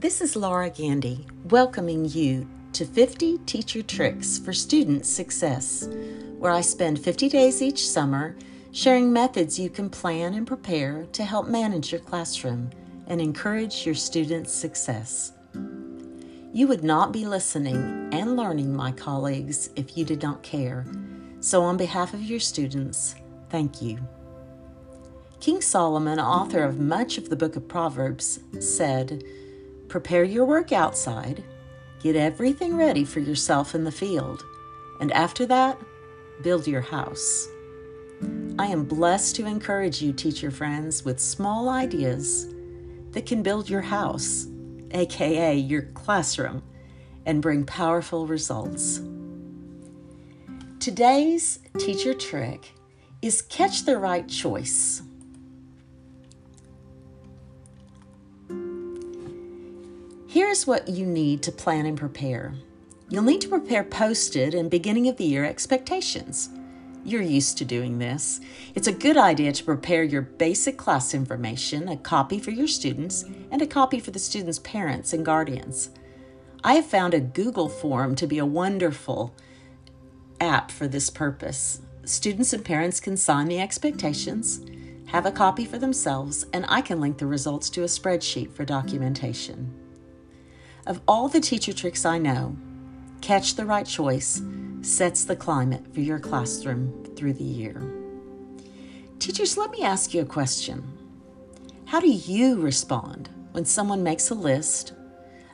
This is Laura Gandy, welcoming you to 50 Teacher Tricks for Student Success, where I spend 50 days each summer sharing methods you can plan and prepare to help manage your classroom and encourage your students' success. You would not be listening and learning, my colleagues, if you did not care. So, on behalf of your students, thank you. King Solomon, author of much of the book of Proverbs, said, Prepare your work outside, get everything ready for yourself in the field, and after that, build your house. I am blessed to encourage you, teacher friends, with small ideas that can build your house, aka your classroom, and bring powerful results. Today's teacher trick is catch the right choice. Here's what you need to plan and prepare. You'll need to prepare posted and beginning of the year expectations. You're used to doing this. It's a good idea to prepare your basic class information, a copy for your students, and a copy for the students' parents and guardians. I have found a Google form to be a wonderful app for this purpose. Students and parents can sign the expectations, have a copy for themselves, and I can link the results to a spreadsheet for documentation. Of all the teacher tricks I know, catch the right choice sets the climate for your classroom through the year. Teachers, let me ask you a question. How do you respond when someone makes a list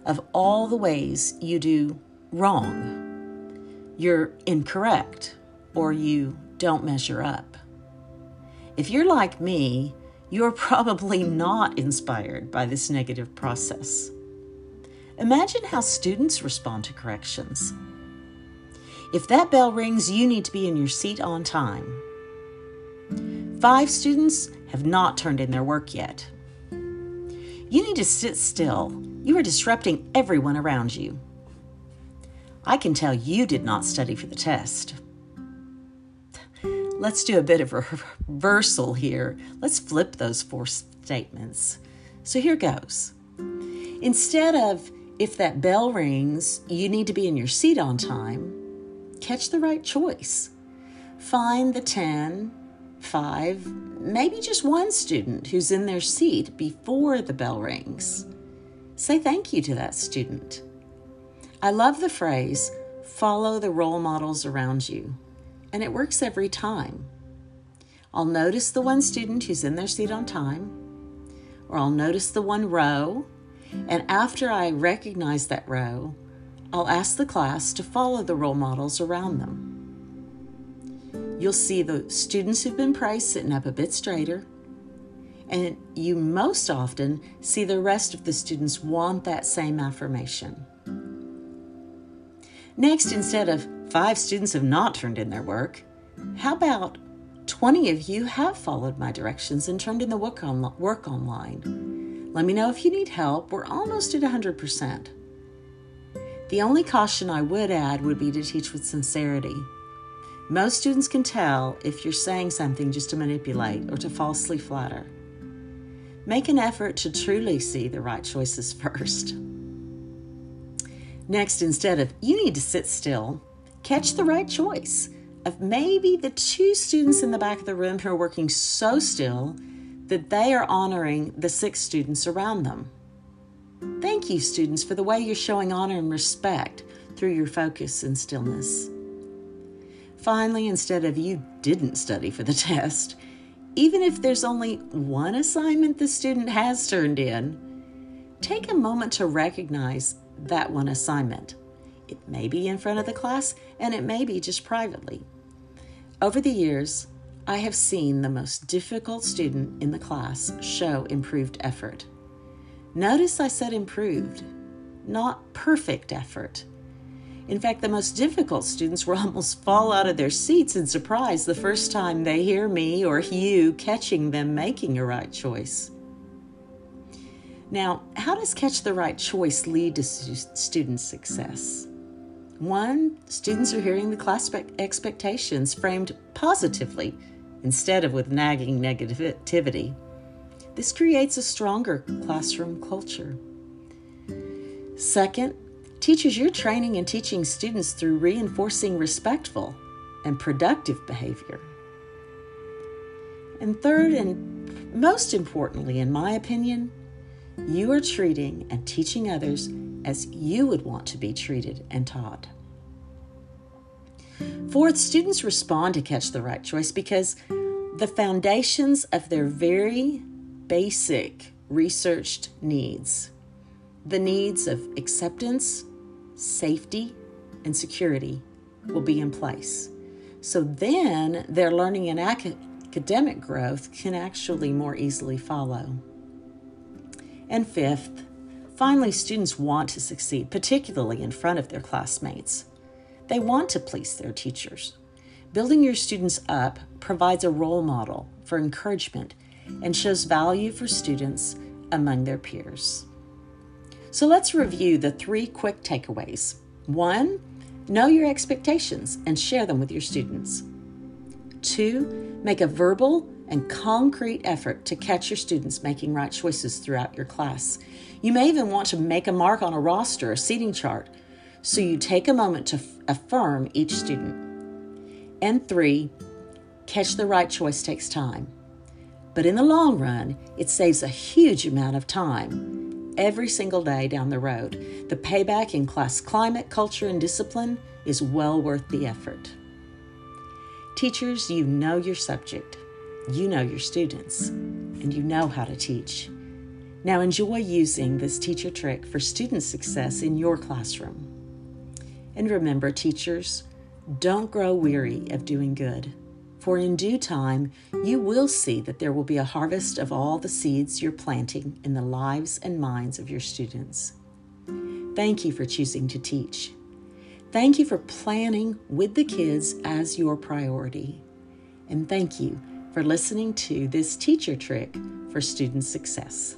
of all the ways you do wrong, you're incorrect, or you don't measure up? If you're like me, you're probably not inspired by this negative process. Imagine how students respond to corrections. If that bell rings, you need to be in your seat on time. Five students have not turned in their work yet. You need to sit still. You are disrupting everyone around you. I can tell you did not study for the test. Let's do a bit of a reversal here. Let's flip those four statements. So here goes. Instead of, if that bell rings, you need to be in your seat on time, catch the right choice. Find the 10, 5, maybe just one student who's in their seat before the bell rings. Say thank you to that student. I love the phrase, follow the role models around you, and it works every time. I'll notice the one student who's in their seat on time, or I'll notice the one row and after I recognize that row, I'll ask the class to follow the role models around them. You'll see the students who've been praised sitting up a bit straighter, and you most often see the rest of the students want that same affirmation. Next, instead of five students have not turned in their work, how about 20 of you have followed my directions and turned in the work, on, work online? Let me know if you need help. We're almost at 100%. The only caution I would add would be to teach with sincerity. Most students can tell if you're saying something just to manipulate or to falsely flatter. Make an effort to truly see the right choices first. Next, instead of you need to sit still, catch the right choice of maybe the two students in the back of the room who are working so still that they are honoring the six students around them. Thank you, students, for the way you're showing honor and respect through your focus and stillness. Finally, instead of you didn't study for the test, even if there's only one assignment the student has turned in, take a moment to recognize that one assignment. It may be in front of the class and it may be just privately. Over the years, I have seen the most difficult student in the class show improved effort. Notice I said improved, not perfect effort. In fact, the most difficult students will almost fall out of their seats in surprise the first time they hear me or you catching them making a right choice. Now, how does catch the right choice lead to student success? One, students are hearing the class expectations framed positively instead of with nagging negativity. This creates a stronger classroom culture. Second, teachers, you're training and teaching students through reinforcing respectful and productive behavior. And third, and most importantly, in my opinion, you are treating and teaching others as you would want to be treated and taught. Fourth, students respond to Catch the Right Choice because the foundations of their very basic researched needs the needs of acceptance, safety, and security will be in place. So then their learning and academic growth can actually more easily follow. And fifth, finally, students want to succeed, particularly in front of their classmates. They want to please their teachers. Building your students up provides a role model for encouragement and shows value for students among their peers. So let's review the three quick takeaways. One, know your expectations and share them with your students. Two, make a verbal and concrete effort to catch your students making right choices throughout your class. You may even want to make a mark on a roster or seating chart so you take a moment to affirm each student. And three, catch the right choice takes time. But in the long run, it saves a huge amount of time every single day down the road. The payback in class climate, culture, and discipline is well worth the effort. Teachers, you know your subject, you know your students, and you know how to teach. Now enjoy using this teacher trick for student success in your classroom. And remember, teachers, don't grow weary of doing good. For in due time, you will see that there will be a harvest of all the seeds you're planting in the lives and minds of your students. Thank you for choosing to teach. Thank you for planning with the kids as your priority. And thank you for listening to this teacher trick for student success.